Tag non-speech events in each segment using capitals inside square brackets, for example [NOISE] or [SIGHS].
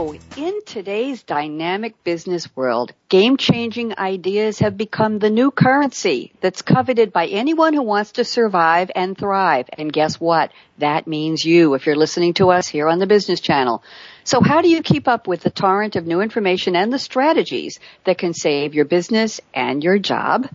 Hello. In today's dynamic business world, game changing ideas have become the new currency that's coveted by anyone who wants to survive and thrive. And guess what? That means you if you're listening to us here on the Business Channel. So how do you keep up with the torrent of new information and the strategies that can save your business and your job?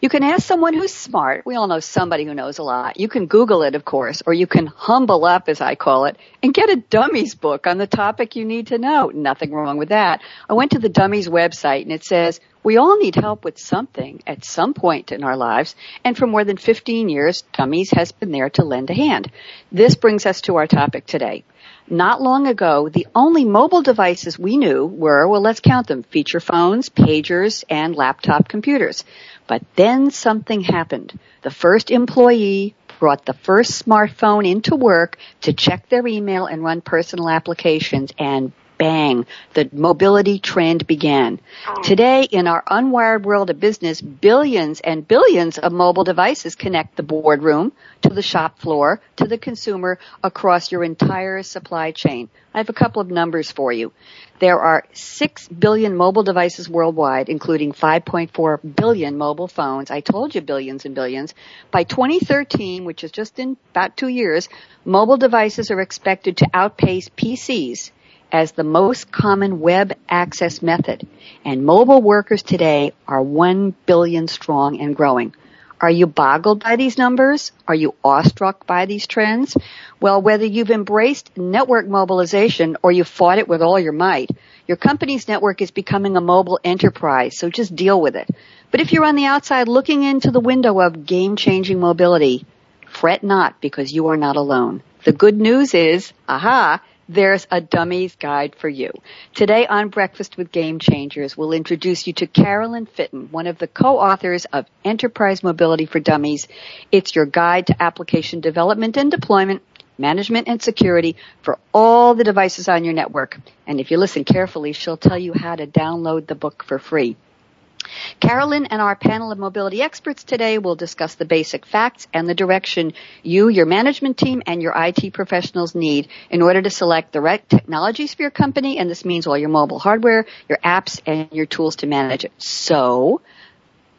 You can ask someone who's smart. We all know somebody who knows a lot. You can Google it, of course, or you can humble up, as I call it, and get a dummies book on the topic you need to know. Nothing wrong with that. I went to the dummies website and it says, we all need help with something at some point in our lives, and for more than 15 years, Dummies has been there to lend a hand. This brings us to our topic today. Not long ago, the only mobile devices we knew were, well, let's count them, feature phones, pagers, and laptop computers. But then something happened. The first employee brought the first smartphone into work to check their email and run personal applications and bang, the mobility trend began. Oh. Today, in our unwired world of business, billions and billions of mobile devices connect the boardroom to the shop floor to the consumer across your entire supply chain. I have a couple of numbers for you. There are 6 billion mobile devices worldwide, including 5.4 billion mobile phones. I told you billions and billions. By 2013, which is just in about two years, mobile devices are expected to outpace PCs as the most common web access method, and mobile workers today are 1 billion strong and growing. Are you boggled by these numbers? Are you awestruck by these trends? Well, whether you've embraced network mobilization or you fought it with all your might, your company's network is becoming a mobile enterprise, so just deal with it. But if you're on the outside looking into the window of game-changing mobility, fret not because you are not alone. The good news is, aha, there's a dummy's guide for you. Today on Breakfast with Game Changers, we'll introduce you to Carolyn Fitton, one of the co-authors of Enterprise Mobility for Dummies. It's your guide to application development and deployment management and security for all the devices on your network. And if you listen carefully, she'll tell you how to download the book for free. Carolyn and our panel of mobility experts today will discuss the basic facts and the direction you, your management team, and your IT professionals need in order to select the right technologies for your company, and this means all your mobile hardware, your apps, and your tools to manage it. So,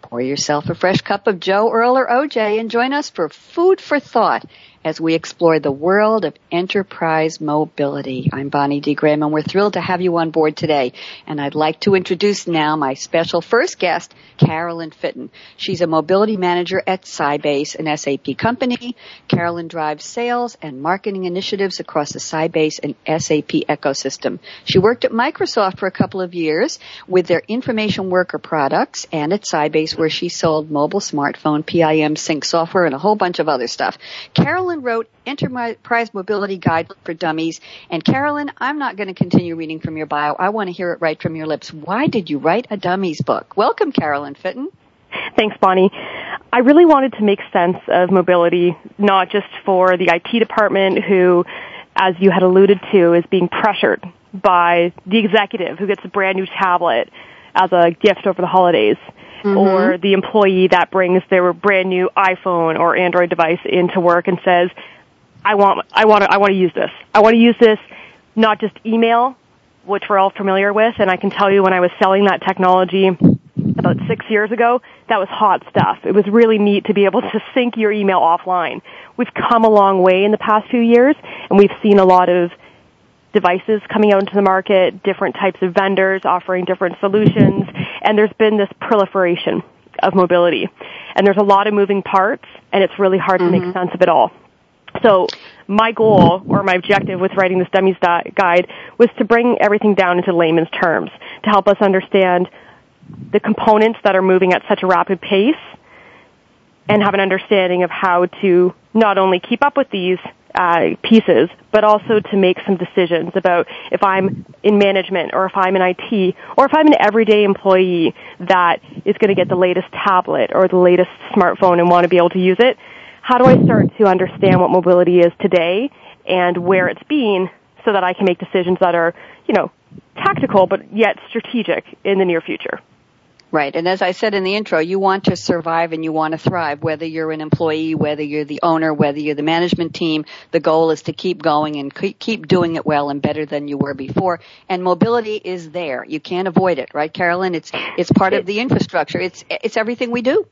pour yourself a fresh cup of Joe, Earl, or OJ and join us for food for thought as we explore the world of enterprise mobility. I'm Bonnie D. Graham and we're thrilled to have you on board today. And I'd like to introduce now my special first guest, Carolyn Fitton. She's a mobility manager at Sybase, an SAP company. Carolyn drives sales and marketing initiatives across the Sybase and SAP ecosystem. She worked at Microsoft for a couple of years with their information worker products and at Sybase where she sold mobile smartphone PIM sync software and a whole bunch of other stuff. Carolyn Carolyn wrote Enterprise Mobility Guide for Dummies. And Carolyn, I'm not going to continue reading from your bio. I want to hear it right from your lips. Why did you write a Dummies book? Welcome, Carolyn Fitton. Thanks, Bonnie. I really wanted to make sense of mobility, not just for the IT department who, as you had alluded to, is being pressured by the executive who gets a brand new tablet as a gift over the holidays mm-hmm. or the employee that brings their brand new iPhone or Android device into work and says, I want, I want to, I want to use this. I want to use this, not just email, which we're all familiar with. And I can tell you when I was selling that technology about six years ago, that was hot stuff. It was really neat to be able [LAUGHS] to sync your email offline. We've come a long way in the past few years and we've seen a lot of devices coming out into the market, different types of vendors offering different solutions, and there's been this proliferation of mobility. And there's a lot of moving parts, and it's really hard mm-hmm. to make mm-hmm. sense of it all. So my goal or my objective with writing this dummies guide was to bring everything down into layman's terms to help us understand the components that are moving at such a rapid pace and have an understanding of how to not only keep up with these uh, pieces, but also to make some decisions about if I'm in management or if I'm in IT or if I'm an everyday employee that is going to get the latest tablet or the latest smartphone and want to be able to use it. How do I start to understand what mobility is today and where it's been so that I can make decisions that are, you know, tactical but yet strategic in the near future? Right. And as I said in the intro, you want to survive and you want to thrive, whether you're an employee, whether you're the owner, whether you're the management team. The goal is to keep going and keep doing it well and better than you were before. And mobility is there. You can't avoid it, right, Carolyn? It's, it's part of the infrastructure. It's, it's everything we do.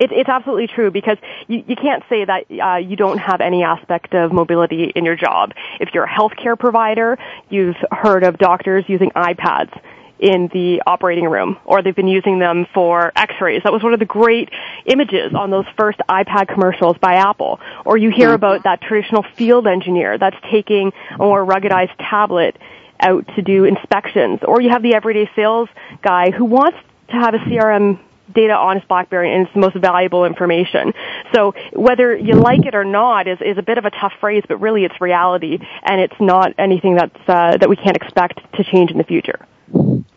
It, it's absolutely true because you, you can't say that uh, you don't have any aspect of mobility in your job. If you're a healthcare provider, you've heard of doctors using iPads in the operating room, or they've been using them for x-rays. That was one of the great images on those first iPad commercials by Apple. Or you hear mm-hmm. about that traditional field engineer that's taking a more ruggedized tablet out to do inspections. Or you have the everyday sales guy who wants to have a CRM data on his BlackBerry and it's the most valuable information. So whether you like it or not is, is a bit of a tough phrase, but really it's reality and it's not anything that's, uh, that we can't expect to change in the future.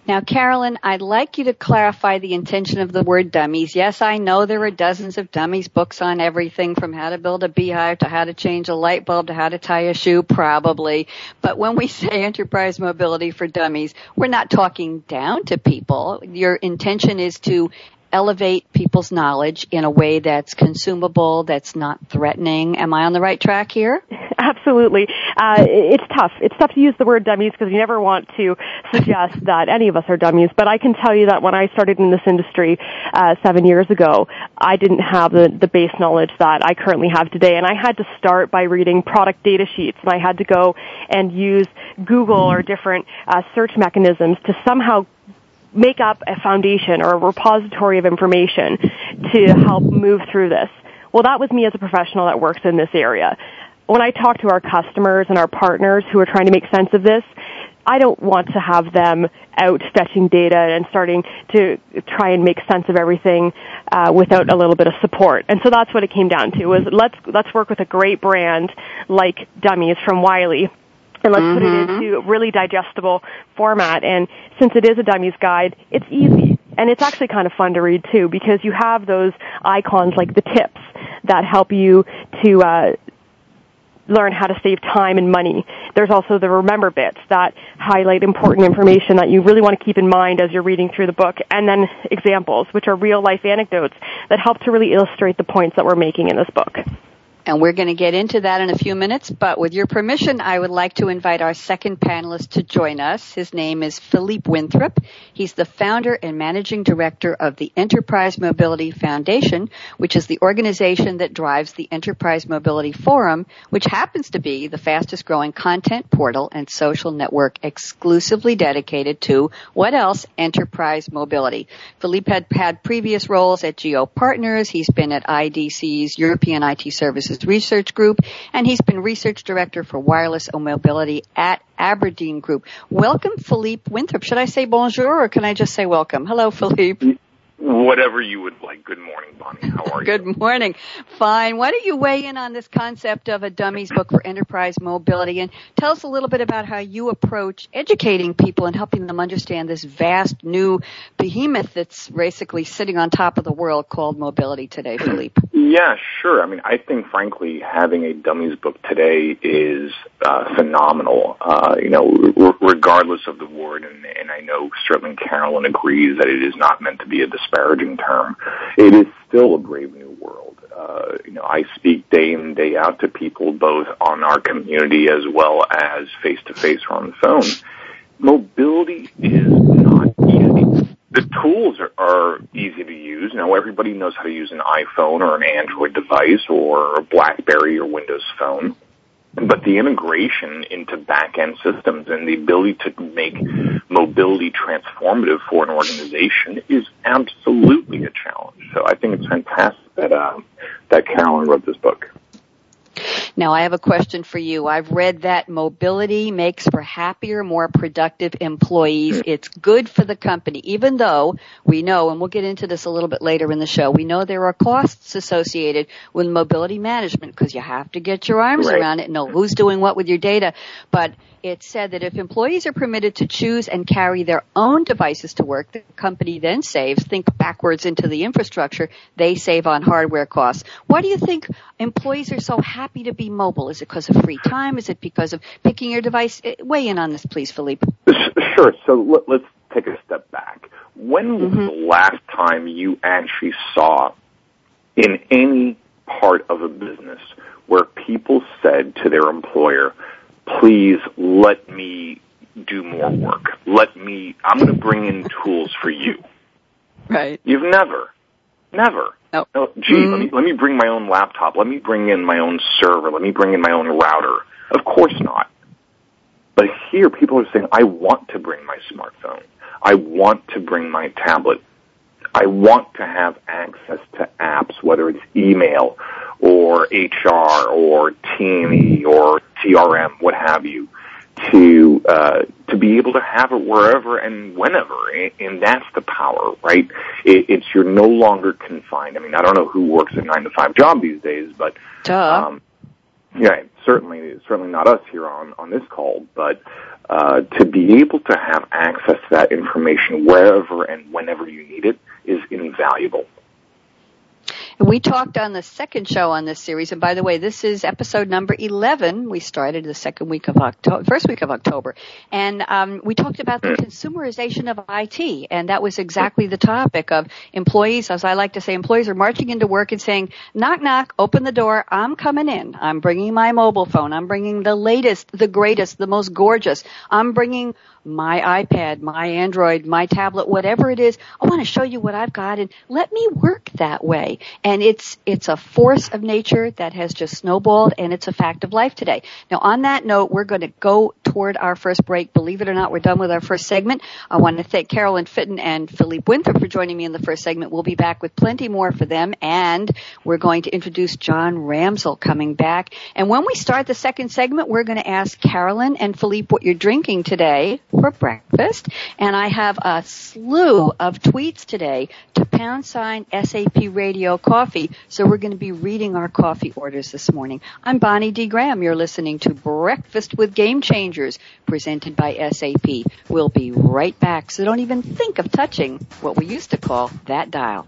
Now, Carolyn, I'd like you to clarify the intention of the word dummies. Yes, I know there are dozens of dummies books on everything from how to build a beehive to how to change a light bulb to how to tie a shoe, probably. But when we [LAUGHS] say enterprise mobility for dummies, we're not talking down to people. Your intention is to elevate people's knowledge in a way that's consumable, that's not threatening. Am I on the right track here? [LAUGHS] Absolutely. Uh, it's tough. It's tough to use the word dummies because you never want to suggest [LAUGHS] that any of us are dummies. But I can tell you that when I started in this industry uh, seven years ago, I didn't have the, the base knowledge that I currently have today, and I had to start by reading product data sheets, and I had to go and use Google or different uh, search mechanisms to somehow make up a foundation or a repository of information to help move through this. Well, that was me as a professional that works in this area. When I talk to our customers and our partners who are trying to make sense of this, I don't want to have them out fetching data and starting to try and make sense of everything uh, without a little bit of support. And so that's what it came down to was let's let's work with a great brand like Dummies from Wiley and let's mm-hmm. put it mm-hmm. into a really digestible format. And since it is a dummies guide, it's easy. And it's actually kind of fun to read too because you have those icons like the tips that help you to uh, learn how to save time and money. There's also the remember bits that highlight important information that you really want to keep in mind as you're reading through the book. And then examples, which are real life anecdotes that help to really illustrate the points that we're making in this book. And we're going to get into that in a few minutes, but with your permission, I would like to invite our second panelist to join us. His name is Philippe Winthrop. He's the founder and managing director of the Enterprise Mobility Foundation, which is the organization that drives the Enterprise Mobility Forum, which happens to be the fastest growing content portal and social network exclusively dedicated to what else? Enterprise mobility. Philippe had had previous roles at Geo Partners. He's been at IDC's European IT Services Research Group, and he's been research director for wireless mobility at Aberdeen Group. Welcome, Philippe Winthrop. Should I say bonjour or can I just say welcome? Hello, Philippe. Whatever you would like. Good morning, Bonnie. How are you? [LAUGHS] Good morning. Fine. Why don't you weigh in on this concept of a dummies book for enterprise mobility and tell us a little bit about how you approach educating people and helping them understand this vast new behemoth that's basically sitting on top of the world called mobility today, Philippe. [CLEARS THROAT] Yeah, sure. I mean, I think frankly having a dummies book today is uh, phenomenal. Uh, you know, r- regardless of the word, and, and I know certainly Carolyn agrees that it is not meant to be a disparaging term. It is still a brave new world. Uh, you know, I speak day in day out to people both on our community as well as face to face or on the phone. Mobility is not easy. The tools are, are easy to use. Now everybody knows how to use an iPhone or an Android device or a BlackBerry or Windows phone but the integration into back-end systems and the ability to make mobility transformative for an organization is absolutely a challenge. So I think it's fantastic that uh, that Carolyn wrote this book. Now I have a question for you. I've read that mobility makes for happier, more productive employees. Hmm. It's good for the company, even though we know, and we'll get into this a little bit later in the show, we know there are costs associated with mobility management because you have to get your arms right. around it and know who's doing what with your data. But it said that if employees are permitted to choose and carry their own devices to work, the company then saves, think backwards into the infrastructure, they save on hardware costs. Why do you think employees are so happy to be mobile? Is it because of free time? Is it because of picking your device? Eh, weigh in on this, please, Philippe. Sure. So let's take a step back. When was mm-hmm. the last time you actually saw in any part of a business where people said to their employer, please let me do more work. Let me, I'm going to bring in tools for you. Right. You've never, never. No. no gee, mm-hmm. let me, let me bring my own laptop. Let me bring in my own server. Let me bring in my own router. Of course not. But here people are saying, I want to bring my smartphone. I want to bring my tablet. I want to have access to apps, whether it's email or HR or T&E or CRM, what have you, to uh, to be able to have it wherever and whenever, and, and that's the power, right? It, it's you're no longer confined. I mean, I don't know who works a nine to five job these days, but um, yeah, certainly certainly not us here on on this call, but uh, to be able to have access to that information wherever and whenever you need it is invaluable. We talked on the second show on this series, and by the way, this is episode number 11. We started the second week of October, first week of October, and um, we talked about the consumerization of IT, and that was exactly the topic of employees, as I like to say, employees are marching into work and saying, knock knock, open the door, I'm coming in, I'm bringing my mobile phone, I'm bringing the latest, the greatest, the most gorgeous, I'm bringing my iPad, my Android, my tablet, whatever it is. I want to show you what I've got and let me work that way. And it's, it's a force of nature that has just snowballed and it's a fact of life today. Now on that note, we're going to go toward our first break. Believe it or not, we're done with our first segment. I want to thank Carolyn Fitton and Philippe Winthrop for joining me in the first segment. We'll be back with plenty more for them and we're going to introduce John Ramsell coming back. And when we start the second segment, we're going to ask Carolyn and Philippe what you're drinking today for breakfast. And I have a slew of tweets today to pound sign SAP Radio Coffee. So we're going to be reading our coffee orders this morning. I'm Bonnie D. Graham. You're listening to Breakfast with Game Changers presented by SAP. We'll be right back. So don't even think of touching what we used to call that dial.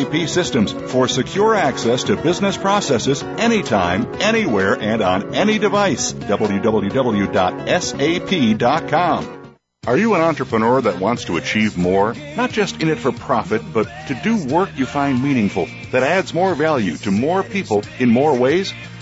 SAP systems for secure access to business processes anytime, anywhere, and on any device. www.sap.com. Are you an entrepreneur that wants to achieve more? Not just in it for profit, but to do work you find meaningful, that adds more value to more people in more ways?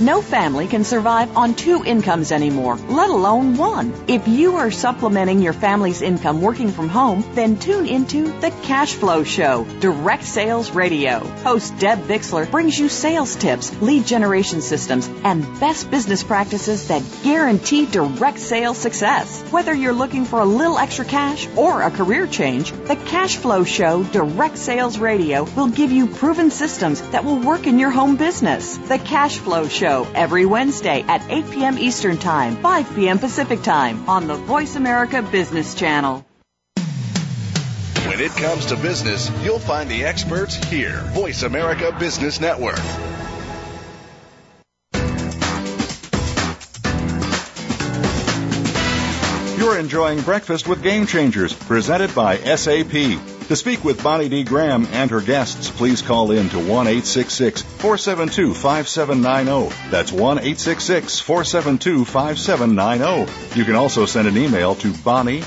No family can survive on two incomes anymore, let alone one. If you are supplementing your family's income working from home, then tune into The Cash Flow Show, Direct Sales Radio. Host Deb Bixler brings you sales tips, lead generation systems, and best business practices that guarantee direct sales success. Whether you're looking for a little extra cash or a career change, The Cash Flow Show, Direct Sales Radio will give you proven systems that will work in your home business. The Cash Flow Show Show every Wednesday at 8 p.m. Eastern Time, 5 p.m. Pacific Time on the Voice America Business Channel. When it comes to business, you'll find the experts here. Voice America Business Network. You're enjoying Breakfast with Game Changers, presented by SAP. To speak with Bonnie D. Graham and her guests, please call in to 1 472 5790. That's 1 472 5790. You can also send an email to bonnie.d.graham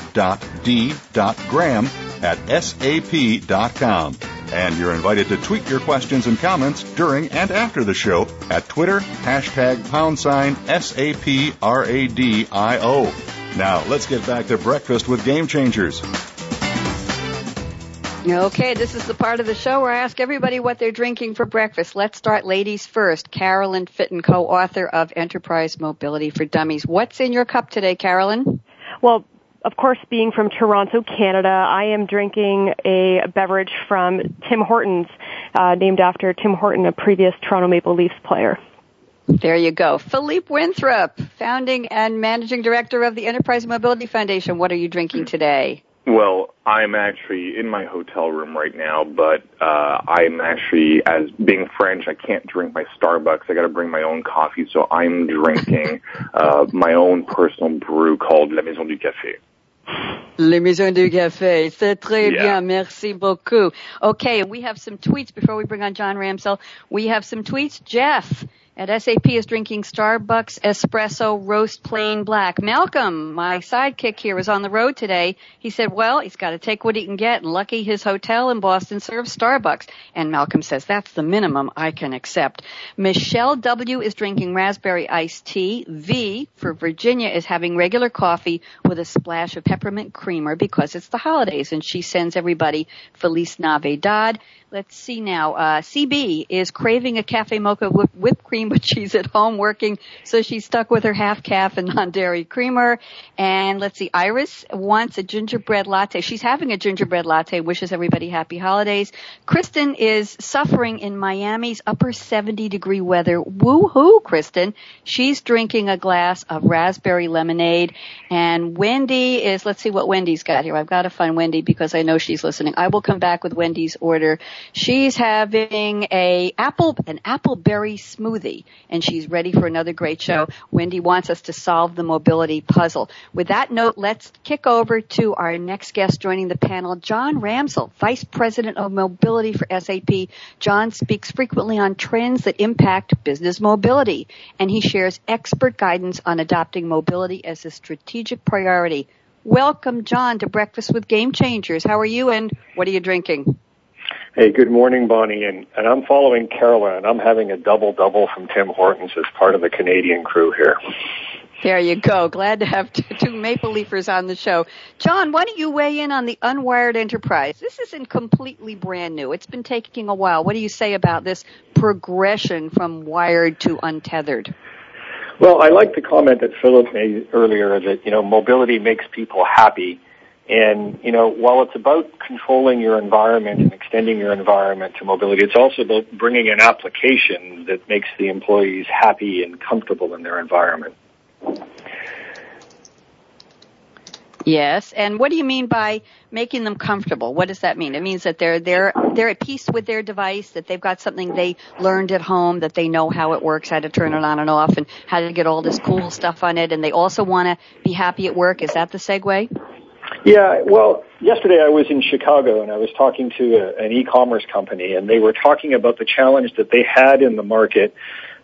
at sap.com. And you're invited to tweet your questions and comments during and after the show at Twitter, hashtag pound sign S-A-P-R-A-D-I-O. Now, let's get back to breakfast with game changers. Okay, this is the part of the show where I ask everybody what they're drinking for breakfast. Let's start ladies first. Carolyn Fitton, co-author of Enterprise Mobility for Dummies. What's in your cup today, Carolyn? Well, of course, being from Toronto, Canada, I am drinking a beverage from Tim Hortons, uh, named after Tim Horton, a previous Toronto Maple Leafs player. There you go. Philippe Winthrop, founding and managing director of the Enterprise Mobility Foundation. What are you drinking today? Well, I'm actually in my hotel room right now, but uh, I'm actually, as being French, I can't drink my Starbucks. I got to bring my own coffee, so I'm drinking [LAUGHS] uh, my own personal brew called La Maison du Café. Les Maisons du Café. C'est très Yeah. bien. Merci beaucoup. Okay, we have some tweets before we bring on John Ramsell. We have some tweets. Jeff at SAP is drinking Starbucks espresso roast plain black. Malcolm, my sidekick here, was on the road today. He said, well, he's got to take what he can get. And lucky his hotel in Boston serves Starbucks. And Malcolm says, that's the minimum I can accept. Michelle W. is drinking raspberry iced tea. V for Virginia is having regular coffee with a splash of peppermint creamer because it's the holidays and she sends everybody Feliz Navidad. Let's see now. Uh, CB is craving a cafe mocha with whipped cream, but she's at home working, so she's stuck with her half caf and [LAUGHS] non-dairy creamer. And let's see, Iris wants a gingerbread latte. She's having a gingerbread latte. Wishes everybody happy holidays. Kristen is suffering in Miami's upper 70 degree weather. Woo-hoo, Kristen. She's drinking a glass of raspberry lemonade. And Wendy is, let's see what Wendy's got here. I've got to find Wendy because I know she's listening. I will come back with Wendy's order. She's having a apple, an apple berry smoothie and she's ready for another great show. Wendy wants us to solve the mobility puzzle. With that note, let's kick over to our next guest joining the panel, John Ramsell, Vice President of Mobility for SAP. John speaks frequently on trends that impact business mobility and he shares expert guidance on adopting mobility as a strategic priority. Welcome, John, to Breakfast with Game Changers. How are you and what are you drinking? Hey, good morning, Bonnie. And, and I'm following Carolyn. I'm having a double double from Tim Hortons as part of the Canadian crew here. There you go. Glad to have two Maple Leafers on the show. John, why don't you weigh in on the Unwired Enterprise? This isn't completely brand new. It's been taking a while. What do you say about this progression from wired to untethered? Well, I like the comment that Philip made earlier that, you know, mobility makes people happy. And, you know, while it's about controlling your environment and extending your environment to mobility, it's also about bringing an application that makes the employees happy and comfortable in their environment. Yes. And what do you mean by making them comfortable? What does that mean? It means that they're they're they're at peace with their device, that they've got something they learned at home, that they know how it works, how to turn it on and off, and how to get all this cool stuff on it, and they also want to be happy at work. Is that the segue? Yeah, well, yesterday I was in Chicago and I was talking to a, an e-commerce company and they were talking about the challenge that they had in the market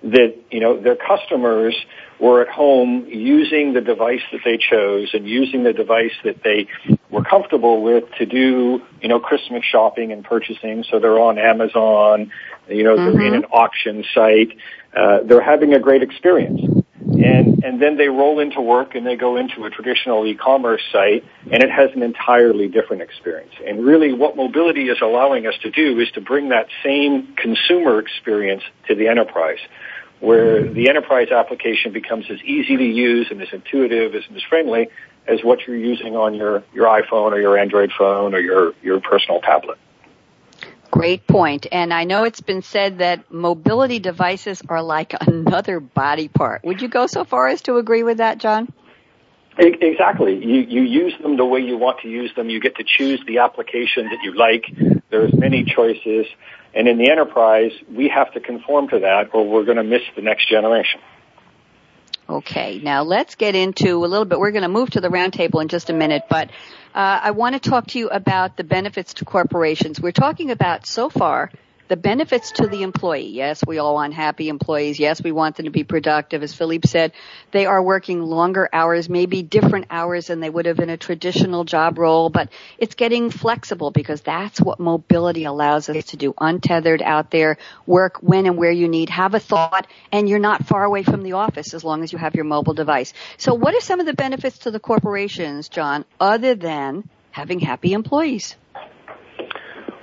that, you know, their customers were at home using the device that they chose and using the device that they were comfortable with to do, you know, Christmas shopping and purchasing. So they're on Amazon, you know, they're in an auction site. Uh, they're having a great experience and and then they roll into work and they go into a traditional e-commerce site and it has an entirely different experience and really what mobility is allowing us to do is to bring that same consumer experience to the enterprise where the enterprise application becomes as easy to use and as intuitive and as friendly as what you're using on your, your iPhone or your Android phone or your, your personal tablet. Great point. And I know it's been said that mobility devices are like [LAUGHS] another body part. Would you go so far as to agree with that, John? Exactly. You, you use them the way you want to use them. You get to choose the application that you like. There's many choices. And in the enterprise, we have to conform to that or we're going to miss the next generation. Okay, now let's get into a little bit. We're going to move to the roundtable in just a minute, but Uh, I want to talk to you about the benefits to corporations. We're talking about so far the benefits to the employee. Yes, we all want happy employees. Yes, we want them to be productive. As Philippe said, they are working longer hours, maybe different hours than they would have in a traditional job role, but it's getting flexible because that's what mobility allows us to do. Untethered out there, work when and where you need, have a thought, and you're not far away from the office as long as you have your mobile device. So what are some of the benefits to the corporations, John, other than having happy employees?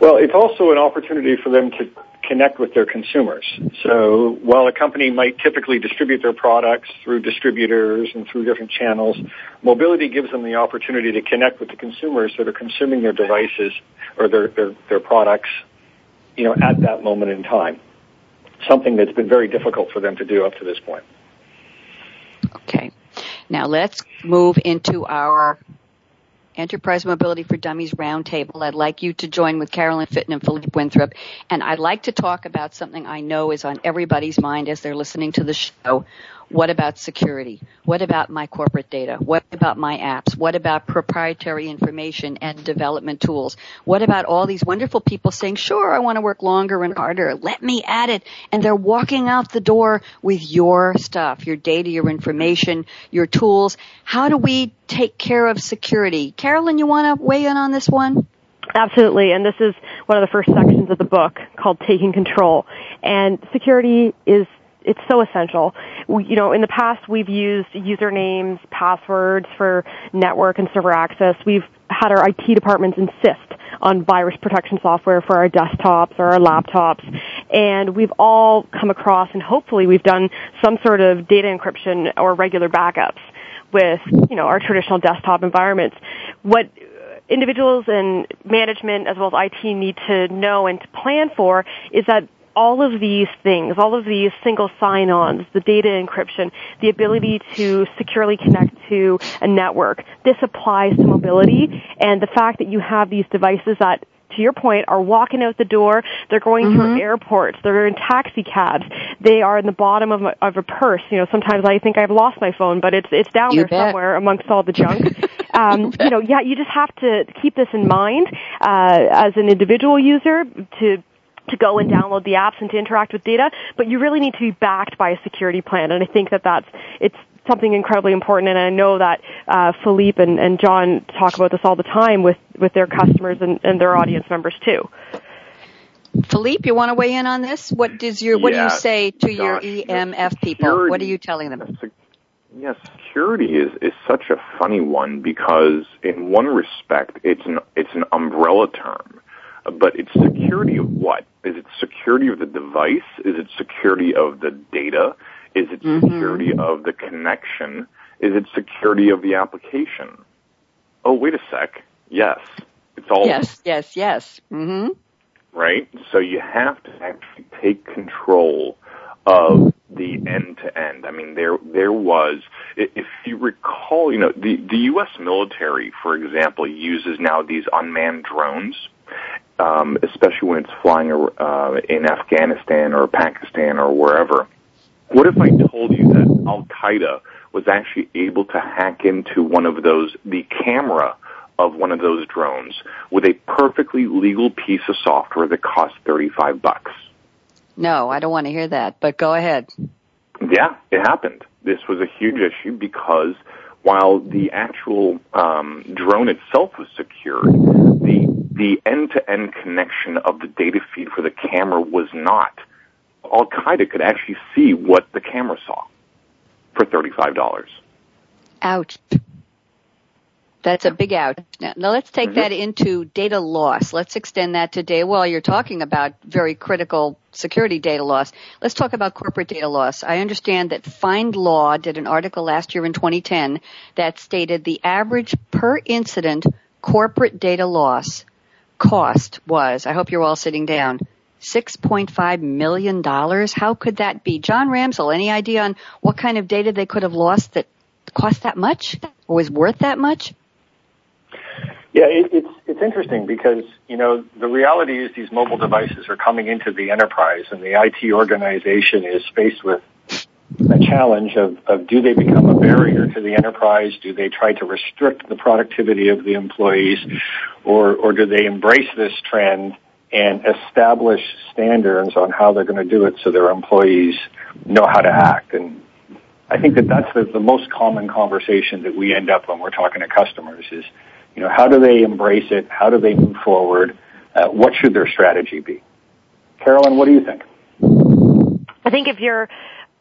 Well, it's also an opportunity for them to connect with their consumers. So while a company might typically distribute their products through distributors and through different channels, mobility gives them the opportunity to connect with the consumers that are consuming their devices or their, their, their products, you know, at that moment in time. Something that's been very difficult for them to do up to this point. Okay. Now let's move into our Enterprise Mobility for Dummies Roundtable. I'd like you to join with Carolyn Fitton and Philippe Winthrop. And I'd like to talk about something I know is on everybody's mind as they're listening to the show. What about security? What about my corporate data? What about my apps? What about proprietary information and development tools? What about all these wonderful people saying, sure, I want to work longer and harder. Let me add it. And they're walking out the door with your stuff, your data, your information, your tools. How do we take care of security? Carolyn, you want to weigh in on this one? Absolutely, and this is one of the first sections of the book called Taking Control. And security is it's so essential. We, you know, in the past we've used usernames, passwords for network and server access. We've had our IT departments insist on virus protection software for our desktops or our laptops. And we've all come across and hopefully we've done some sort of data encryption or regular backups with, you know, our traditional desktop environments. What individuals and management as well as IT need to know and to plan for is that all of these things, all of these single sign-ons, the data encryption, the ability to securely connect to a network, this applies to mobility and the fact that you have these devices that to your point, are walking out the door. They're going mm-hmm. through airports. They're in taxi cabs. They are in the bottom of, a, of a purse. You know, sometimes I think I've lost my phone, but it's it's down you there bet. somewhere amongst all the junk. [LAUGHS] um, you know, yeah, you just have to keep this in mind uh, as an individual user to to go and download the apps and to interact with data, but you really need to be backed by a security plan. And I think that that's, it's something incredibly important. And I know that, uh, Philippe and, and John talk about this all the time with, with their customers and, and their audience members too. Philippe, you want to weigh in on this? What does your, what yeah, do you say to gosh, your EMF people? What are you telling them? Yes, security is, is such a funny one because in one respect, it's an, it's an umbrella term but it's security of what? Is it security of the device? Is it security of the data? Is it mm-hmm. security of the connection? Is it security of the application? Oh, wait a sec. Yes. It's all. Yes, yes, yes. Mm-hmm. Right? So you have to actually take control of the end to end. I mean, there there was, if you recall, you know, the the U.S. military, for example, uses now these unmanned drones, um, especially when it's flying uh, in Afghanistan or Pakistan or wherever. What if I told you that Al Qaeda was actually able to hack into one of those, the camera of one of those drones with a perfectly legal piece of software that cost 35 bucks? No, I don't want to hear that, but go ahead. Yeah, it happened. This was a huge issue because while the actual um, drone itself was secured, the end-to-end connection of the data feed for the camera was not. Al Qaeda could actually see what the camera saw for thirty-five dollars. Ouch. That's a big out. Now, now let's take mm-hmm. that into data loss. Let's extend that to data. Well, you're talking about very critical security data loss. Let's talk about corporate data loss. I understand that FindLaw did an article last year in 2010 that stated the average per incident corporate data loss cost was, I hope you're all sitting down, $6.5 million. How could that be? John Ramsell, any idea on what kind of data they could have lost that cost that much or was worth that much? Yeah, it, it's it's interesting because you know the reality is these mobile devices are coming into the enterprise, and the IT organization is faced with a challenge of, of do they become a barrier to the enterprise? Do they try to restrict the productivity of the employees, or or do they embrace this trend and establish standards on how they're going to do it so their employees know how to act? And I think that that's the, the most common conversation that we end up when we're talking to customers is you know, how do they embrace it? How do they move forward? Uh, what should their strategy be? Carolyn, what do you think? I think if you're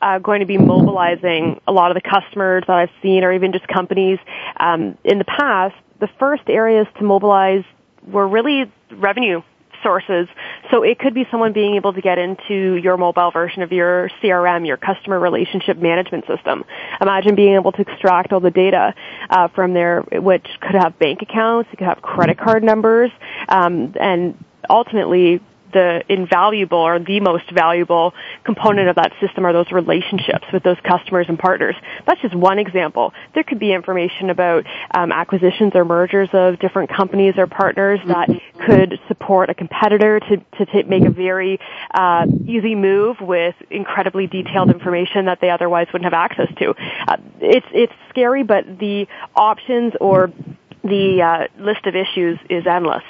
uh, going to be mobilizing a lot of the customers that I've seen, or even just companies um, in the past, the first areas to mobilize were really revenue sources. So it could be someone being able to get into your mobile version of your CRM, your customer relationship management system. Imagine being able to extract all the data uh, from there, which could have bank accounts, it could have credit card numbers, um, and ultimately the invaluable or the most valuable component of that system are those relationships with those customers and partners. That's just one example. There could be information about um, acquisitions or mergers of different companies or partners that could support a competitor to, to t- make a very uh, easy move with incredibly detailed information that they otherwise wouldn't have access to. Uh, it's it's scary, but the options or the uh, list of issues is endless.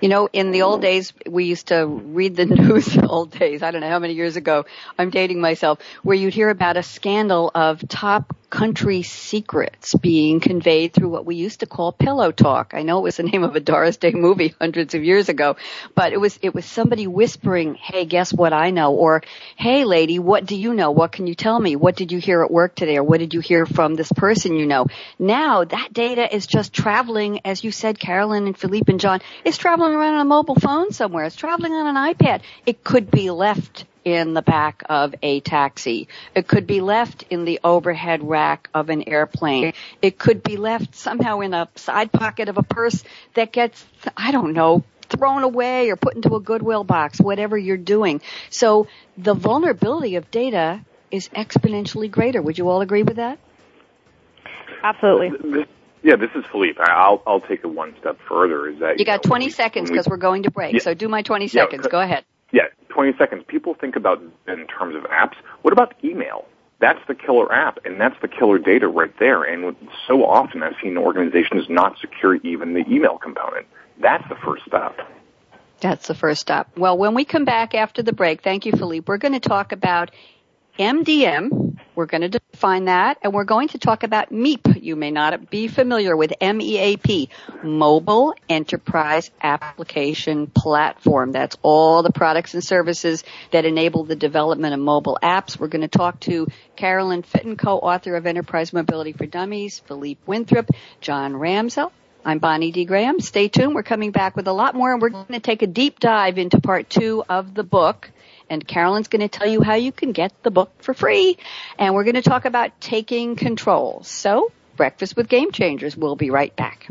You know, in the old days, we used to read the [LAUGHS] news, old days, I don't know how many years ago, I'm dating myself, where you'd hear about a scandal of top country secrets being conveyed through what we used to call pillow talk. I know it was the name of a Doris Day movie [LAUGHS] hundreds of years ago, but it was, it was somebody whispering, hey, guess what I know? Or, hey lady, what do you know? What can you tell me? What did you hear at work today? Or what did you hear from this person you know? Now that data is just traveling, as you said, Carolyn and Philippe and John, it's traveling around on a mobile phone somewhere. It's traveling on an iPad. It could be left in the back of a taxi. It could be left in the overhead rack of an airplane. It could be left somehow in a side pocket of a purse that gets, I don't know, thrown away or put into a goodwill box, whatever you're doing. So the vulnerability of data is exponentially greater. Would you all agree with that? Absolutely. Yeah, this is Philippe. I'll I'll take it one step further. Is that you, you got know, 20 seconds because we, are going to break. Yeah, so do my 20 seconds. Yeah, Go ahead. Yeah, 20 seconds. People think about in terms of apps. What about email? That's the killer app, and that's the killer data right there. And so often I've seen organizations not secure even the email component. That's the first step. That's the first step. Well, when we come back after the break, thank you, Philippe, we're going to talk about MDM. We're going to define that and we're going to talk about MEAP. You may not be familiar with MEAP, Mobile Enterprise Application Platform. That's all the products and services that enable the development of mobile apps. We're going to talk to Carolyn Fitton, co-author of Enterprise Mobility for Dummies, Philippe Winthrop, John Ramsell, I'm Bonnie D. Graham. Stay tuned. We're coming back with a lot more and we're going to take a deep dive into part two of the book and Carolyn's going to tell you how you can get the book for free. And we're going to talk about taking control. So, Breakfast with Game Changers. We'll be right back.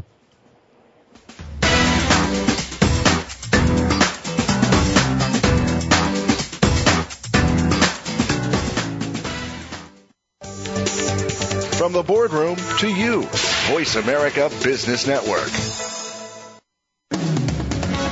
From the boardroom to you, Voice America Business Network.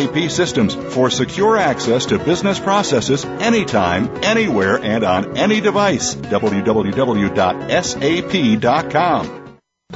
SAP systems for secure access to business processes anytime, anywhere, and on any device. www.sap.com.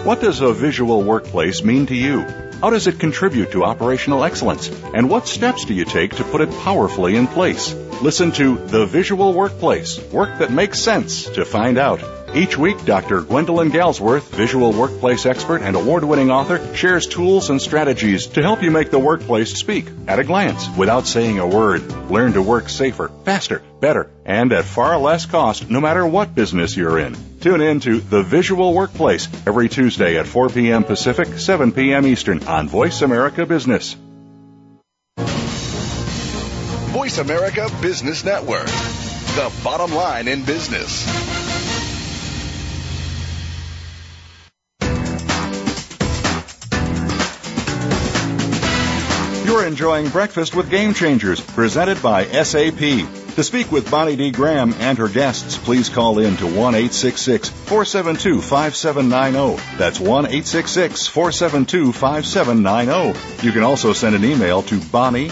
What does a visual workplace mean to you? How does it contribute to operational excellence? And what steps do you take to put it powerfully in place? Listen to The Visual Workplace, work that makes sense to find out. Each week, Dr. Gwendolyn Galsworth, visual workplace expert and award winning author, shares tools and strategies to help you make the workplace speak at a glance without saying a word. Learn to work safer, faster, better, and at far less cost no matter what business you're in. Tune in to The Visual Workplace every Tuesday at 4 p.m. Pacific, 7 p.m. Eastern on Voice America Business. Voice America Business Network, the bottom line in business. You're enjoying Breakfast with Game Changers, presented by SAP. To speak with Bonnie D. Graham and her guests, please call in to 1 866 472 5790. That's 1 866 472 5790. You can also send an email to bonnie.d.graham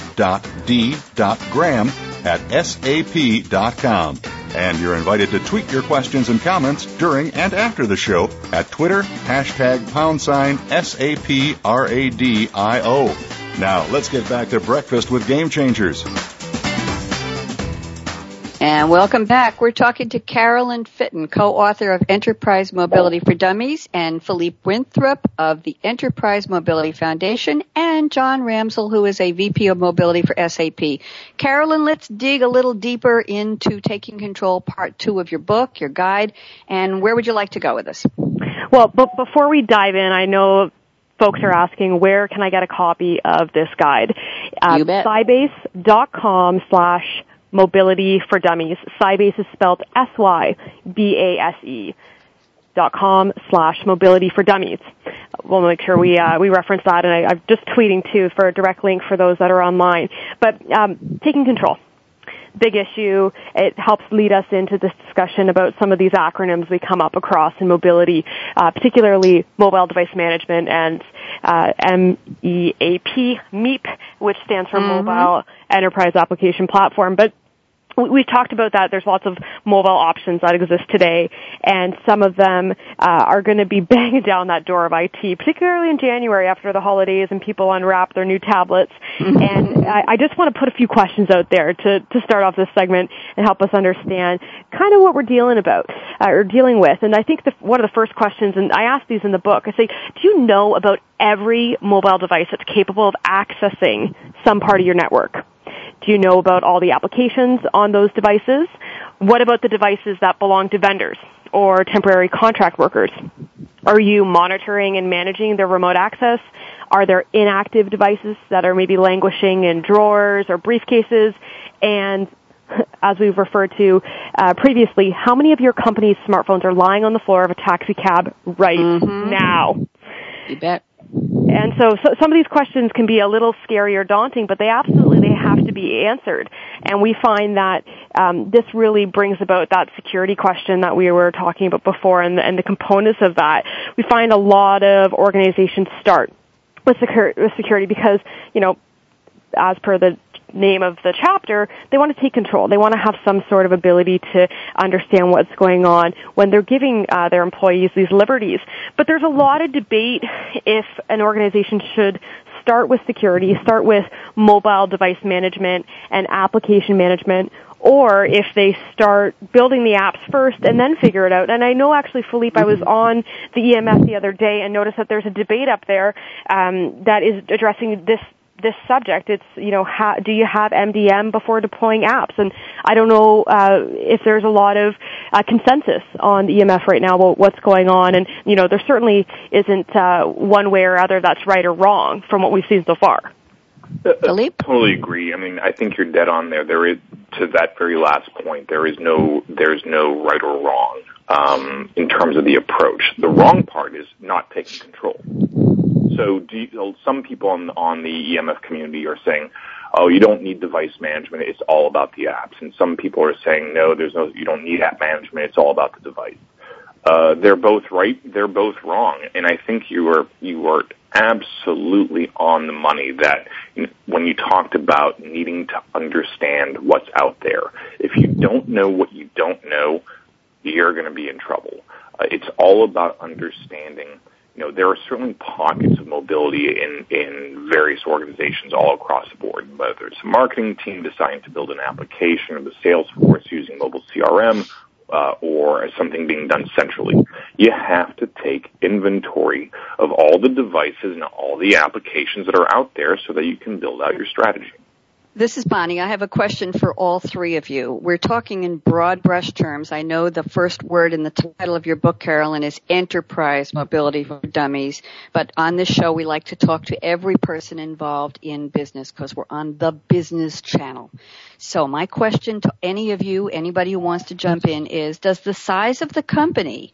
at sap.com. And you're invited to tweet your questions and comments during and after the show at Twitter, hashtag pound sign SAPRADIO. Now, let's get back to breakfast with Game Changers. And welcome back. We're talking to Carolyn Fitton, co-author of Enterprise Mobility for Dummies, and Philippe Winthrop of the Enterprise Mobility Foundation, and John Ramsell, who is a VP of Mobility for SAP. Carolyn, let's dig a little deeper into Taking Control Part 2 of your book, your guide, and where would you like to go with this? Well, but before we dive in, I know folks are asking where can I get a copy of this guide. Uh, you bet. Sybase.com slash mobility for dummies. Sybase is spelled S-Y-B-A-S-E dot com slash mobility for dummies. We'll make sure we uh, we reference that, and I, I'm just tweeting too for a direct link for those that are online. But um, taking control big issue. It helps lead us into this discussion about some of these acronyms we come up across in mobility, uh, particularly mobile device management and uh, MEAP, MEEP, which stands for mm-hmm. Mobile Enterprise Application Platform. But we've talked about that. There's lots of mobile options that exist today, and some of them uh, are going to be [LAUGHS] banging down that door of IT, particularly in January after the holidays and people unwrap their new tablets. [LAUGHS] and I, I, just want to put a few questions out there to, to start off this segment and help us understand kind of what we're dealing about uh, or dealing with. And I think the, one of the first questions, and I ask these in the book, I say, do you know about every mobile device that's capable of accessing some part of your network? Do you know about all the applications on those devices? What about the devices that belong to vendors or temporary contract workers? Are you monitoring and managing their remote access? Are there inactive devices that are maybe languishing in drawers or briefcases? And [LAUGHS] as we've referred to uh, previously, how many of your company's smartphones are lying on the floor of a taxi cab right mm-hmm. now? You bet. And so, so, some of these questions can be a little scary or daunting, but they absolutely they have to be answered. And we find that um, this really brings about that security question that we were talking about before, and, and the components of that. We find a lot of organizations start with, secur- with security because you know, as per the name of the chapter, they want to take control. They want to have some sort of ability to understand what's going on when they're giving uh, their employees these liberties. But there's a lot of debate if an organization should start with security, start with mobile device management and application management, or if they start building the apps first and then figure it out. And I know actually, Philippe, I was on the EMF the other day and noticed that there's a debate up there um, that is addressing this this subject. It's you know, how, do you have MDM before deploying apps? And I don't know uh, if there's a lot of uh, consensus on EMF right now about what's going on. And you know, there certainly isn't uh, one way or other that's right or wrong from what we've seen so far. Philippe? Totally agree. I mean, I think you're dead on there. There is to that very last point. There is no there's no right or wrong um, in terms of the approach. The wrong part is not taking control. So, you, some people on on the EMF community are saying, "Oh, you don't need device management. It's all about the apps." And some people are saying, "No, there's no. You don't need app management. It's all about the device." Uh, they're both right. They're both wrong. And I think you are you are absolutely on the money that when you talked about needing to understand what's out there, if you don't know what you don't know, you're going to be in trouble. Uh, it's all about understanding. You know, there are certainly pockets of mobility in, in various organizations all across the board, whether it's a marketing team deciding to build an application or the sales force using mobile CRM uh, or something being done centrally. You have to take inventory of all the devices and all the applications that are out there so that you can build out your strategy. This is Bonnie. I have a question for all three of you. We're talking in broad brush terms. I know the first word in the title of your book, Carolyn, is enterprise mobility for dummies. But on this show, we like to talk to every person involved in business because we're on the business channel. So my question to any of you, anybody who wants to jump in is, does the size of the company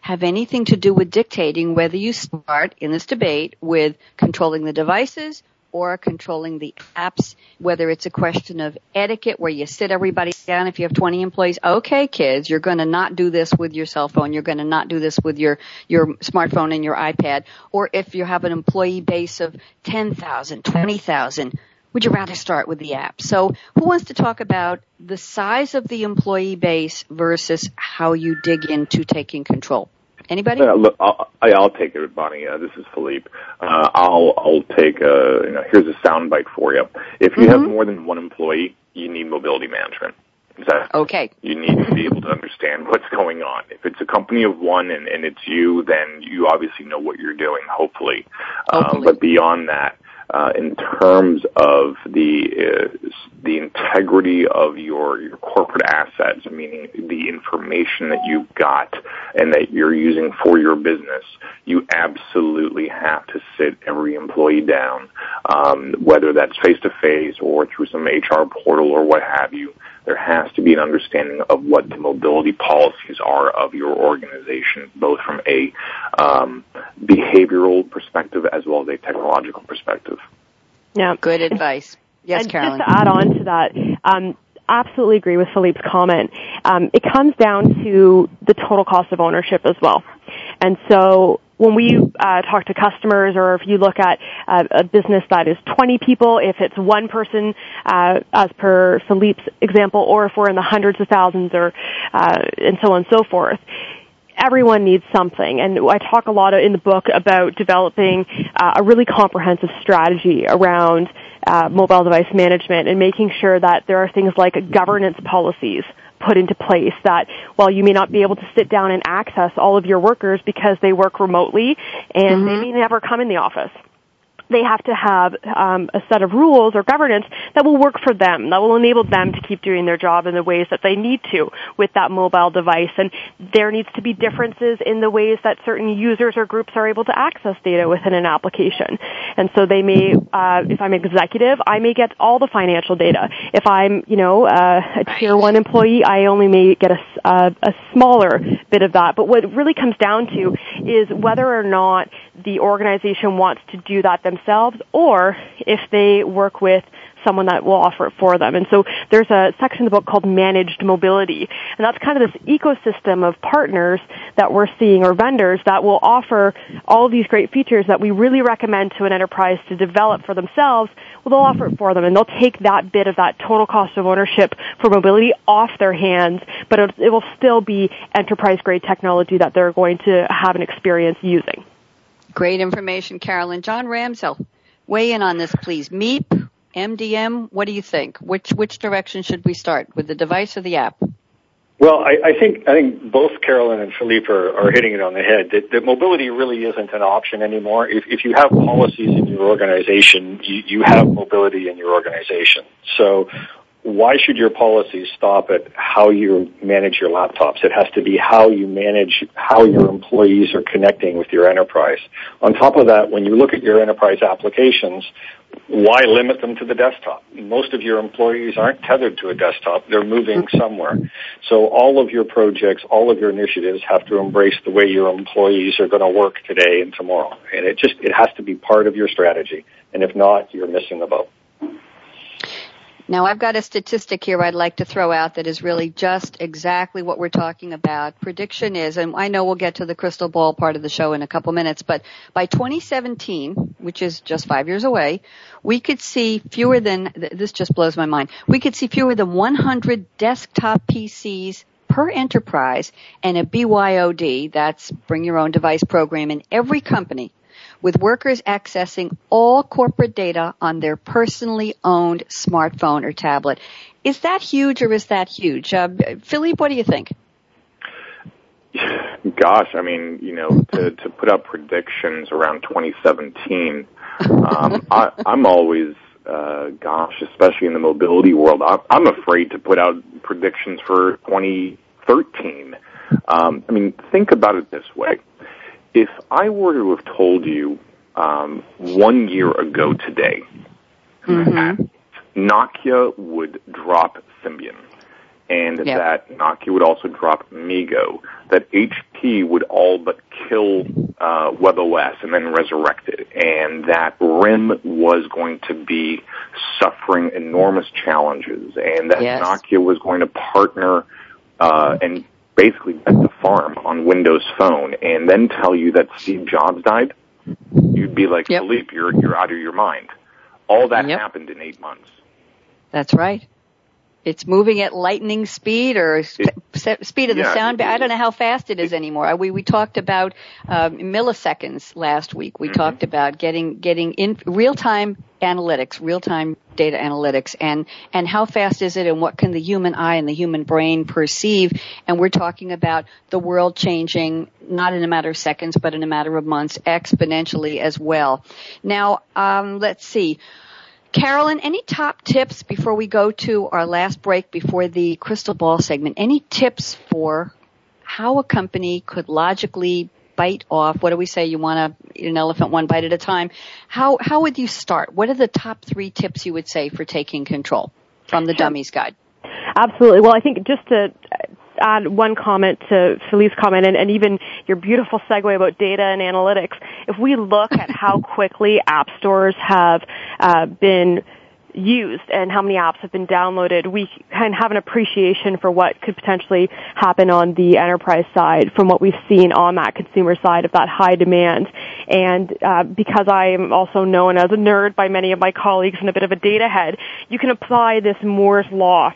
have anything to do with dictating whether you start in this debate with controlling the devices or controlling the apps, whether it's a question of etiquette where you sit everybody down if you have 20 employees. Okay, kids, you're going to not do this with your cell phone. You're going to not do this with your, your smartphone and your iPad. Or if you have an employee base of 10,000, 20,000, would you rather start with the app? So who wants to talk about the size of the employee base versus how you dig into taking control? Anybody? Uh, look, I'll, I'll take it, Bonnie. Uh, this is Philippe. Uh, I'll I'll take a you know here's a soundbite for you. If you mm-hmm. have more than one employee, you need mobility management. That okay. You need to be able to understand what's going on. If it's a company of one and, and it's you, then you obviously know what you're doing, hopefully. Um, hopefully. Um, but beyond that, in terms of the uh, the integrity of your your corporate assets, meaning the information that you've got and that you're using for your business, you absolutely have to sit every employee down, um, whether that's face to face or through some HR portal or what have you there has to be an understanding of what the mobility policies are of your organization, both from a um, behavioral perspective as well as a technological perspective. Yeah, good advice. Yes, and Carolyn. Just to add on to that, um, absolutely agree with Philippe's comment. Um, it comes down to the total cost of ownership as well. And so when we uh, talk to customers or if you look at uh, a business that is 20 people, if it's one person, uh, as per Philippe's example, or if we're in the hundreds of thousands or, uh, and so on and so forth, everyone needs something. And I talk a lot in the book about developing uh, a really comprehensive strategy around uh, mobile device management and making sure that there are things like governance policies put into place that while you may not be able to sit down and access all of your workers because they work remotely and mm-hmm. they may never come in the office they have to have um, a set of rules or governance that will work for them, that will enable them to keep doing their job in the ways that they need to with that mobile device. And there needs to be differences in the ways that certain users or groups are able to access data within an application. And so they may, uh, if I'm executive, I may get all the financial data. If I'm, you know, uh, a tier one employee, I only may get a, uh, a smaller bit of that. But what it really comes down to is whether or not the organization wants to do that themselves or if they work with someone that will offer it for them. And so there's a section in the book called Managed Mobility. And that's kind of this ecosystem of partners that we're seeing or vendors that will offer all these great features that we really recommend to an enterprise to develop for themselves. Well, they'll offer it for them and they'll take that bit of that total cost of ownership for mobility off their hands, but it will still be enterprise grade technology that they're going to have an experience using. Great information, Carolyn. John Ramsell, weigh in on this, please. MEEP, MDM, what do you think? Which which direction should we start with the device or the app? Well, I, I think I think both Carolyn and Philippe are, are hitting it on the head. That, that mobility really isn't an option anymore. If, if you have policies in your organization, you, you have mobility in your organization. So why should your policies stop at how you manage your laptops? It has to be how you manage how your employees are connecting with your enterprise. On top of that, when you look at your enterprise applications, why limit them to the desktop? Most of your employees aren't tethered to a desktop. They're moving somewhere. So all of your projects, all of your initiatives have to embrace the way your employees are going to work today and tomorrow. And it just, it has to be part of your strategy. And if not, you're missing the boat. Now I've got a statistic here I'd like to throw out that is really just exactly what we're talking about. Prediction is, and I know we'll get to the crystal ball part of the show in a couple minutes, but by 2017, which is just five years away, we could see fewer than, this just blows my mind, we could see fewer than 100 desktop PCs per enterprise and a BYOD, that's bring your own device program in every company with workers accessing all corporate data on their personally owned smartphone or tablet. Is that huge or is that huge? Uh, Philippe, what do you think? [SIGHS] Gosh, I mean, you know, to, to put up predictions around 2017, um, I, I'm always, uh, gosh, especially in the mobility world, I'm, I'm afraid to put out predictions for 2013. Um, I mean, think about it this way if I were to have told you um, one year ago today mm-hmm. that Nokia would drop Symbian and yep. that Nokia would also drop MeeGo, that HP would all but kill uh, WebOS and then resurrect it, and that RIM was going to be suffering enormous challenges, and that yes. Nokia was going to partner uh, and basically bet the farm on Windows Phone and then tell you that Steve Jobs died, you'd be like, yep. Philippe, you're you're out of your mind. All that yep. happened in eight months. That's right. It's moving at lightning speed or it, speed of the yeah, sound. I don't know how fast it is anymore. We we talked about um, milliseconds last week. We mm-hmm. talked about getting getting in real time analytics, real time data analytics, and and how fast is it, and what can the human eye and the human brain perceive? And we're talking about the world changing not in a matter of seconds, but in a matter of months, exponentially as well. Now, um, let's see. Carolyn, any top tips before we go to our last break before the crystal ball segment? Any tips for how a company could logically bite off? What do we say? You want to eat an elephant one bite at a time. How, how would you start? What are the top three tips you would say for taking control from the Dummies Guide? Absolutely. Well, I think just to add one comment to Philippe's comment and, and even your beautiful segue about data and analytics. If we look at how [LAUGHS] quickly app stores have uh, been used and how many apps have been downloaded, we can have an appreciation for what could potentially happen on the enterprise side from what we've seen on that consumer side of that high demand. And uh, because I am also known as a nerd by many of my colleagues and a bit of a data head, you can apply this Moore's law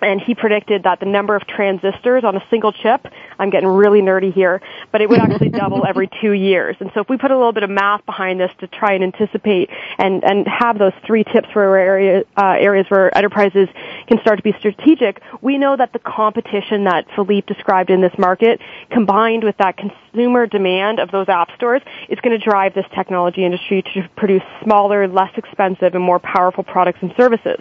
and he predicted that the number of transistors on a single chip, I'm getting really nerdy here, but it would actually [LAUGHS] double every two years. And so if we put a little bit of math behind this to try and anticipate and, and have those three tips for area, uh, areas where enterprises can start to be strategic, we know that the competition that Philippe described in this market, combined with that consumer demand of those app stores, is going to drive this technology industry to produce smaller, less expensive, and more powerful products and services.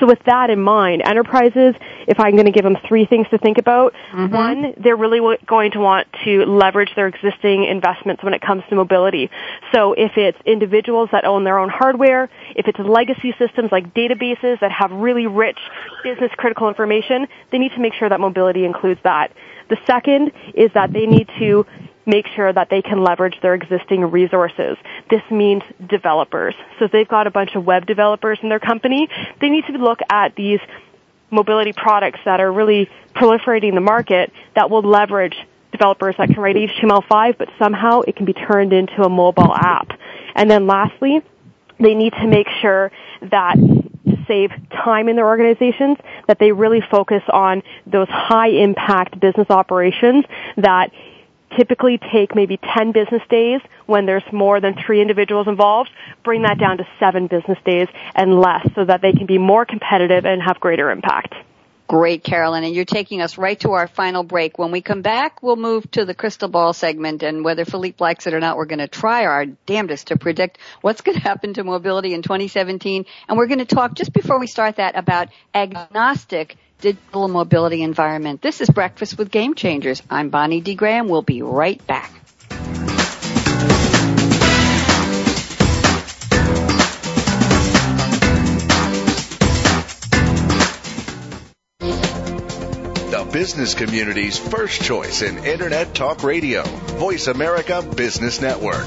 So with that in mind, enterprises if I'm going to give them three things to think about, mm-hmm. one, they're really w- going to want to leverage their existing investments when it comes to mobility. So if it's individuals that own their own hardware, if it's legacy systems like databases that have really rich business critical information, they need to make sure that mobility includes that. The second is that they need to make sure that they can leverage their existing resources. This means developers. So if they've got a bunch of web developers in their company, they need to look at these mobility products that are really proliferating the market that will leverage developers that can write HTML5, but somehow it can be turned into a mobile app. And then lastly, they need to make sure that to save time in their organizations, that they really focus on those high impact business operations that typically take maybe 10 business days when there's more than three individuals involved, bring that down to seven business days and less so that they can be more competitive and have greater impact. Great, Carolyn. And you're taking us right to our final break. When we come back, we'll move to the crystal ball segment and whether Philippe likes it or not, we're going to try our damnedest to predict what's going [LAUGHS] to happen to mobility in 2017. And we're going to talk just before we start that about agnostic digital mobility environment. This is Breakfast with Game Changers. I'm Bonnie D. Graham. We'll be right back. The business community's first choice in Internet Talk Radio. Voice America Business Network.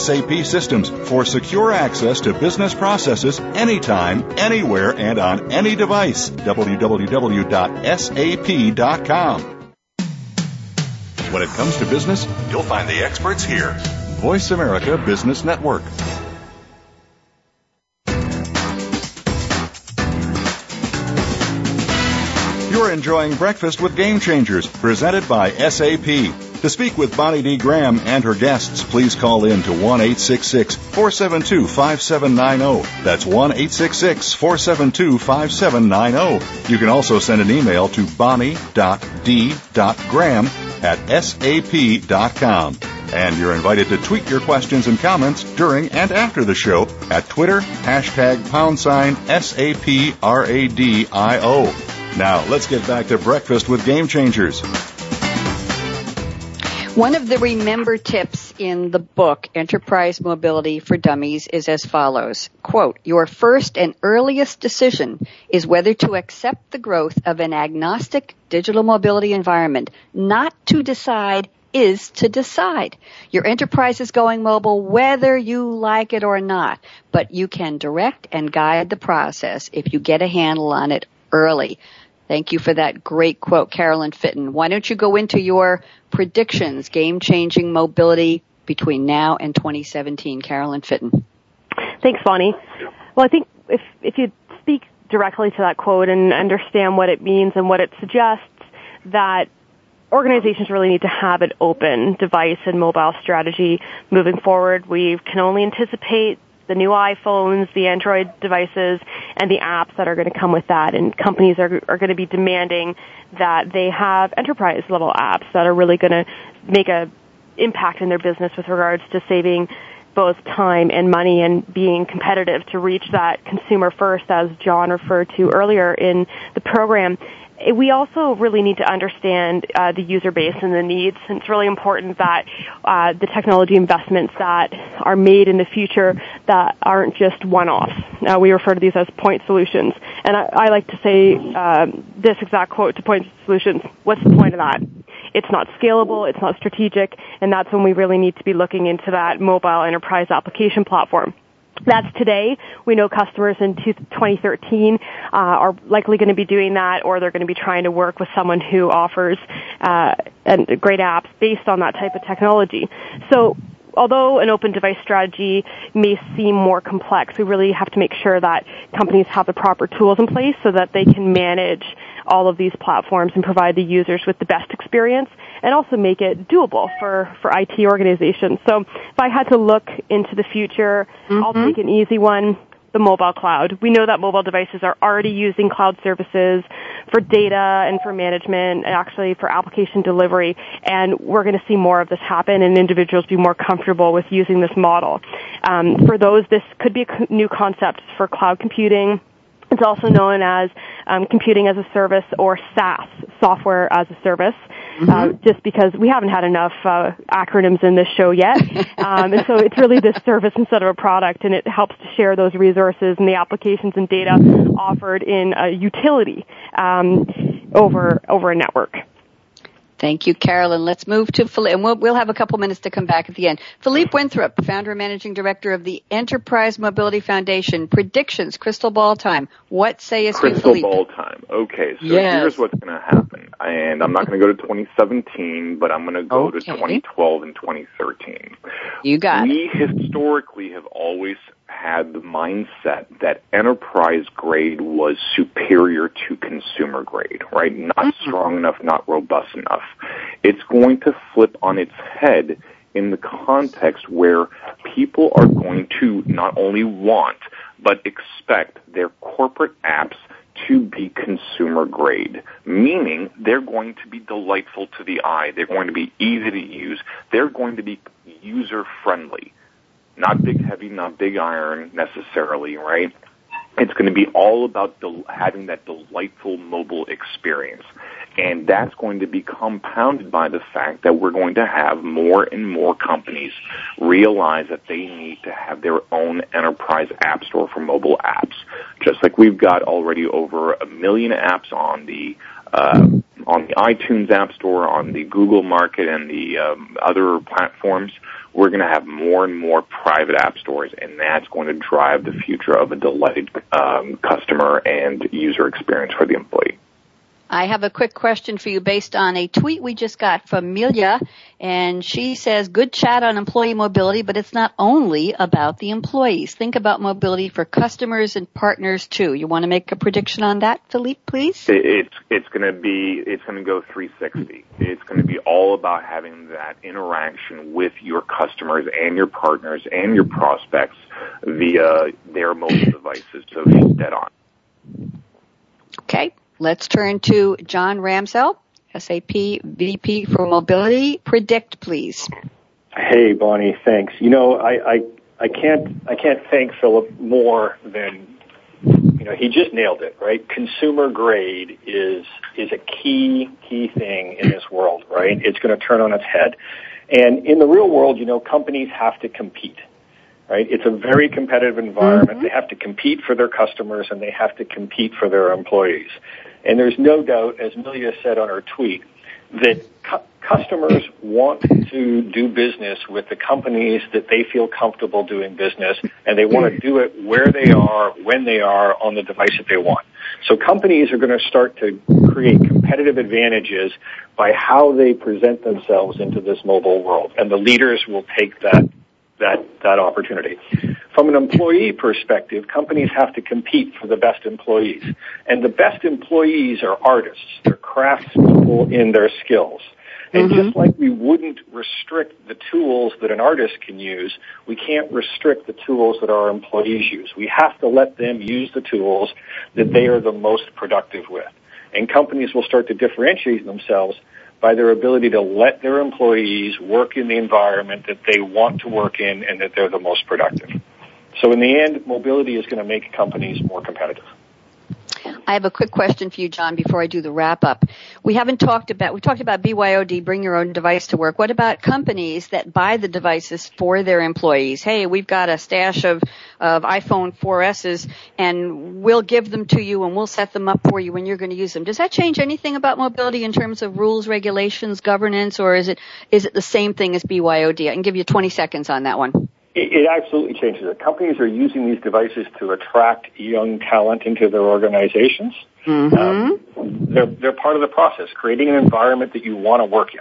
systems for secure access to business processes anytime, anywhere, and on any device. www.sap.com. When it comes to business, you'll find the experts here. Voice America Business Network. You're enjoying Breakfast with Game Changers, presented by SAP. To speak with Bonnie D. Graham and her guests, please call in to 1 472 5790. That's 1 472 5790. You can also send an email to bonnie.d.graham at sap.com. And you're invited to tweet your questions and comments during and after the show at Twitter, hashtag pound sign S-A-P-R-A-D-I-O. Now, let's get back to breakfast with Game Changers. One of the remember tips in the book, Enterprise Mobility for Dummies, is as follows. Quote, your first and earliest decision is whether to accept the growth of an agnostic digital mobility environment. Not to decide is to decide. Your enterprise is going mobile whether you like it or not, but you can direct and guide the process if you get a handle on it early. Thank you for that great quote, Carolyn Fitton. Why don't you go into your predictions, game changing mobility between now and 2017, Carolyn Fitton? Thanks, Bonnie. Well, I think if, if you speak directly to that quote and understand what it means and what it suggests, that organizations really need to have an open device and mobile strategy moving forward. We can only anticipate the new iPhones, the Android devices, and the apps that are going to come with that. And companies are, are going to be demanding that they have enterprise level apps that are really going to make a impact in their business with regards to saving both time and money and being competitive to reach that consumer first as John referred to earlier in the program we also really need to understand uh, the user base and the needs. And it's really important that uh, the technology investments that are made in the future that aren't just one-offs. Uh, we refer to these as point solutions. And I, I like to say um, this exact quote to point solutions. What's the point of that? It's not scalable, it's not strategic, and that's when we really need to be looking into that mobile enterprise application platform. That's today. We know customers in 2013 uh, are likely going to be doing that, or they're going to be trying to work with someone who offers uh, great apps based on that type of technology. So although an open device strategy may seem more complex, we really have to make sure that companies have the proper tools in place so that they can manage all of these platforms and provide the users with the best experience and also make it doable for, for IT organizations. So if I had to look into the future, mm-hmm. I'll take an easy one the mobile cloud. We know that mobile devices are already using cloud services for data and for management and actually for application delivery. And we're going to see more of this happen and individuals be more comfortable with using this model. Um, for those, this could be a new concept for cloud computing. It's also known as um, computing as a service or SaaS, software as a service. Mm-hmm. uh, just because we haven't had enough uh, acronyms in this show yet. [LAUGHS] um, and so it's really this service instead of a product, and it helps to share those resources and the applications and data offered in a utility um, over over a network. Thank you, Carolyn. Let's move to Philippe, and we'll, we'll, have a couple minutes to come back at the end. Philippe Winthrop, founder and managing director of the Enterprise Mobility Foundation. Predictions, crystal ball time. What say us Crystal ball time. Okay, so yes. here's what's going to happen. And I'm not going to go to 2017, but I'm going to go okay. to 2012 and 2013. You got we it. We historically have always had the mindset that enterprise grade was superior to consumer grade, right? Not mm-hmm. strong enough, not robust enough. It's going to flip on its head in the context where people are going to not only want, but expect their corporate apps to be consumer grade, meaning they're going to be delightful to the eye. They're going to be easy to use. They're going to be user friendly not big heavy, not big iron necessarily, right? It's going to be all about del- having that delightful mobile experience. And that's going to be compounded by the fact that we're going to have more and more companies realize that they need to have their own enterprise app store for mobile apps. Just like we've got already over a million apps on the uh, on the iTunes App Store, on the Google Market, and the um, other platforms we're going to have more and more private app stores, and that's going to drive the future of a delighted um, customer and user experience for the employee. I have a quick question for you based on a tweet we just got from Milia, and she says, good chat on employee mobility, but it's not only about the employees. Think about mobility for customers and partners too. You want to make a prediction on that, Philippe, please? It's, it's going to be, it's going to go 360. It's going to be all about having that interaction with your customers and your partners and your prospects via their mobile devices. So she's dead on. Okay. Let's turn to John Ramsell, SAP VP for Mobility. Predict, please. Hey, Bonnie. Thanks. You know, I, I, I can't, I can't thank Philip more than, you know, he just nailed it, right? Consumer grade is, is a key, key thing in this world, right? It's going to turn on its head. And in the real world, you know, companies have to compete right? It's a very competitive environment. Mm-hmm. They have to compete for their customers and they have to compete for their employees. And there's no doubt, as Milia said on her tweet, that cu- customers want to do business with the companies that they feel comfortable doing business, and they want to do it where they are, when they are, on the device that they want. So companies are going to start to create competitive advantages by how they present themselves into this mobile world, and the leaders will take that that that opportunity. From an employee perspective, companies have to compete for the best employees. And the best employees are artists. They're craftspeople in their skills. And mm-hmm. just like we wouldn't restrict the tools that an artist can use, we can't restrict the tools that our employees use. We have to let them use the tools that they are the most productive with. And companies will start to differentiate themselves by their ability to let their employees work in the environment that they want to work in and that they're the most productive. So in the end, mobility is going to make companies more competitive. I have a quick question for you, John, before I do the wrap up. We haven't talked about, we talked about BYOD, bring your own device to work. What about companies that buy the devices for their employees? Hey, we've got a stash of, of iPhone 4Ss and we'll give them to you and we'll set them up for you when you're going to use them. Does that change anything about mobility in terms of rules, regulations, governance, or is it, is it the same thing as BYOD? I can give you 20 seconds on that one. It, it absolutely changes it. Companies are using these devices to attract young talent into their organizations. Mm-hmm. Um, they're, they're part of the process, creating an environment that you want to work in.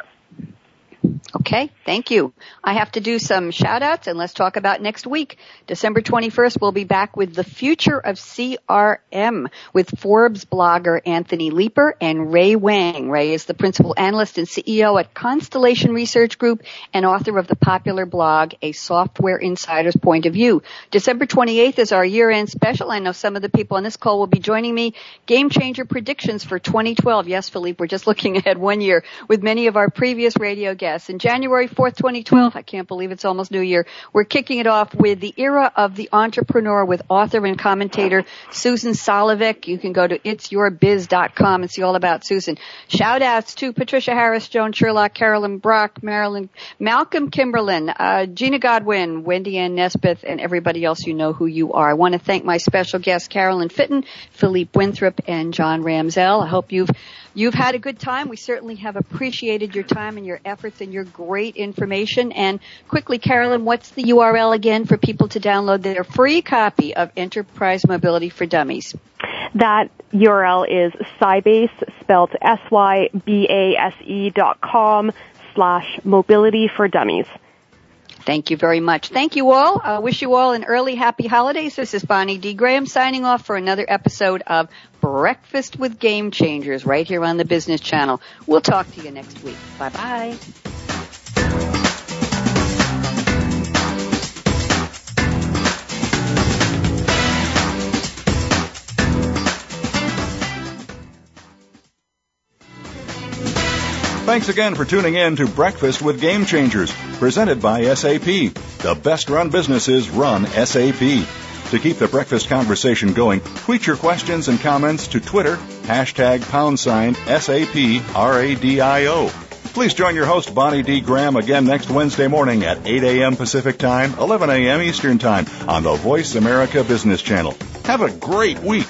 Okay, thank you. I have to do some shout outs and let's talk about next week. December 21st, we'll be back with the future of CRM with Forbes blogger Anthony Leeper and Ray Wang. Ray is the principal analyst and CEO at Constellation Research Group and author of the popular blog, A Software Insider's Point of View. December 28th is our year end special. I know some of the people on this call will be joining me. Game changer predictions for 2012. Yes, Philippe, we're just [LAUGHS] looking ahead one year with many of our previous radio guests. And January 4th, 2012, I can't believe it's almost New Year, we're kicking it off with the era of the entrepreneur with author and commentator Susan Solovic. You can go to itsyourbiz.com and see all about Susan. Shout outs to Patricia Harris, Joan Sherlock, Carolyn Brock, Marilyn, Malcolm Kimberlin, uh, Gina Godwin, Wendy Ann Nesbitt, and everybody else you know who you are. I want to thank my special guests, Carolyn Fitton, Philippe Winthrop, and John Ramsell. I hope you've You've had a good time. We certainly have appreciated your time and your efforts and your great information. And quickly, Carolyn, what's the URL again for people to download their free copy of Enterprise Mobility for Dummies? That URL is Sybase, spelled S-Y-B-A-S-E dot com slash mobility for dummies. Thank you very much. Thank you all. I wish you all an early happy holidays. This is Bonnie D. Graham signing off for another episode of Breakfast with Game Changers right here on the Business Channel. We'll talk to you next week. Bye bye. Thanks again for tuning in to Breakfast with Game Changers, presented by SAP. The best run businesses run SAP. To keep the breakfast conversation going, tweet your questions and comments to Twitter, hashtag pound sign SAP RADIO. Please join your host, Bonnie D. Graham, again next Wednesday morning at 8 a.m. Pacific Time, 11 a.m. Eastern Time on the Voice America Business Channel. Have a great week.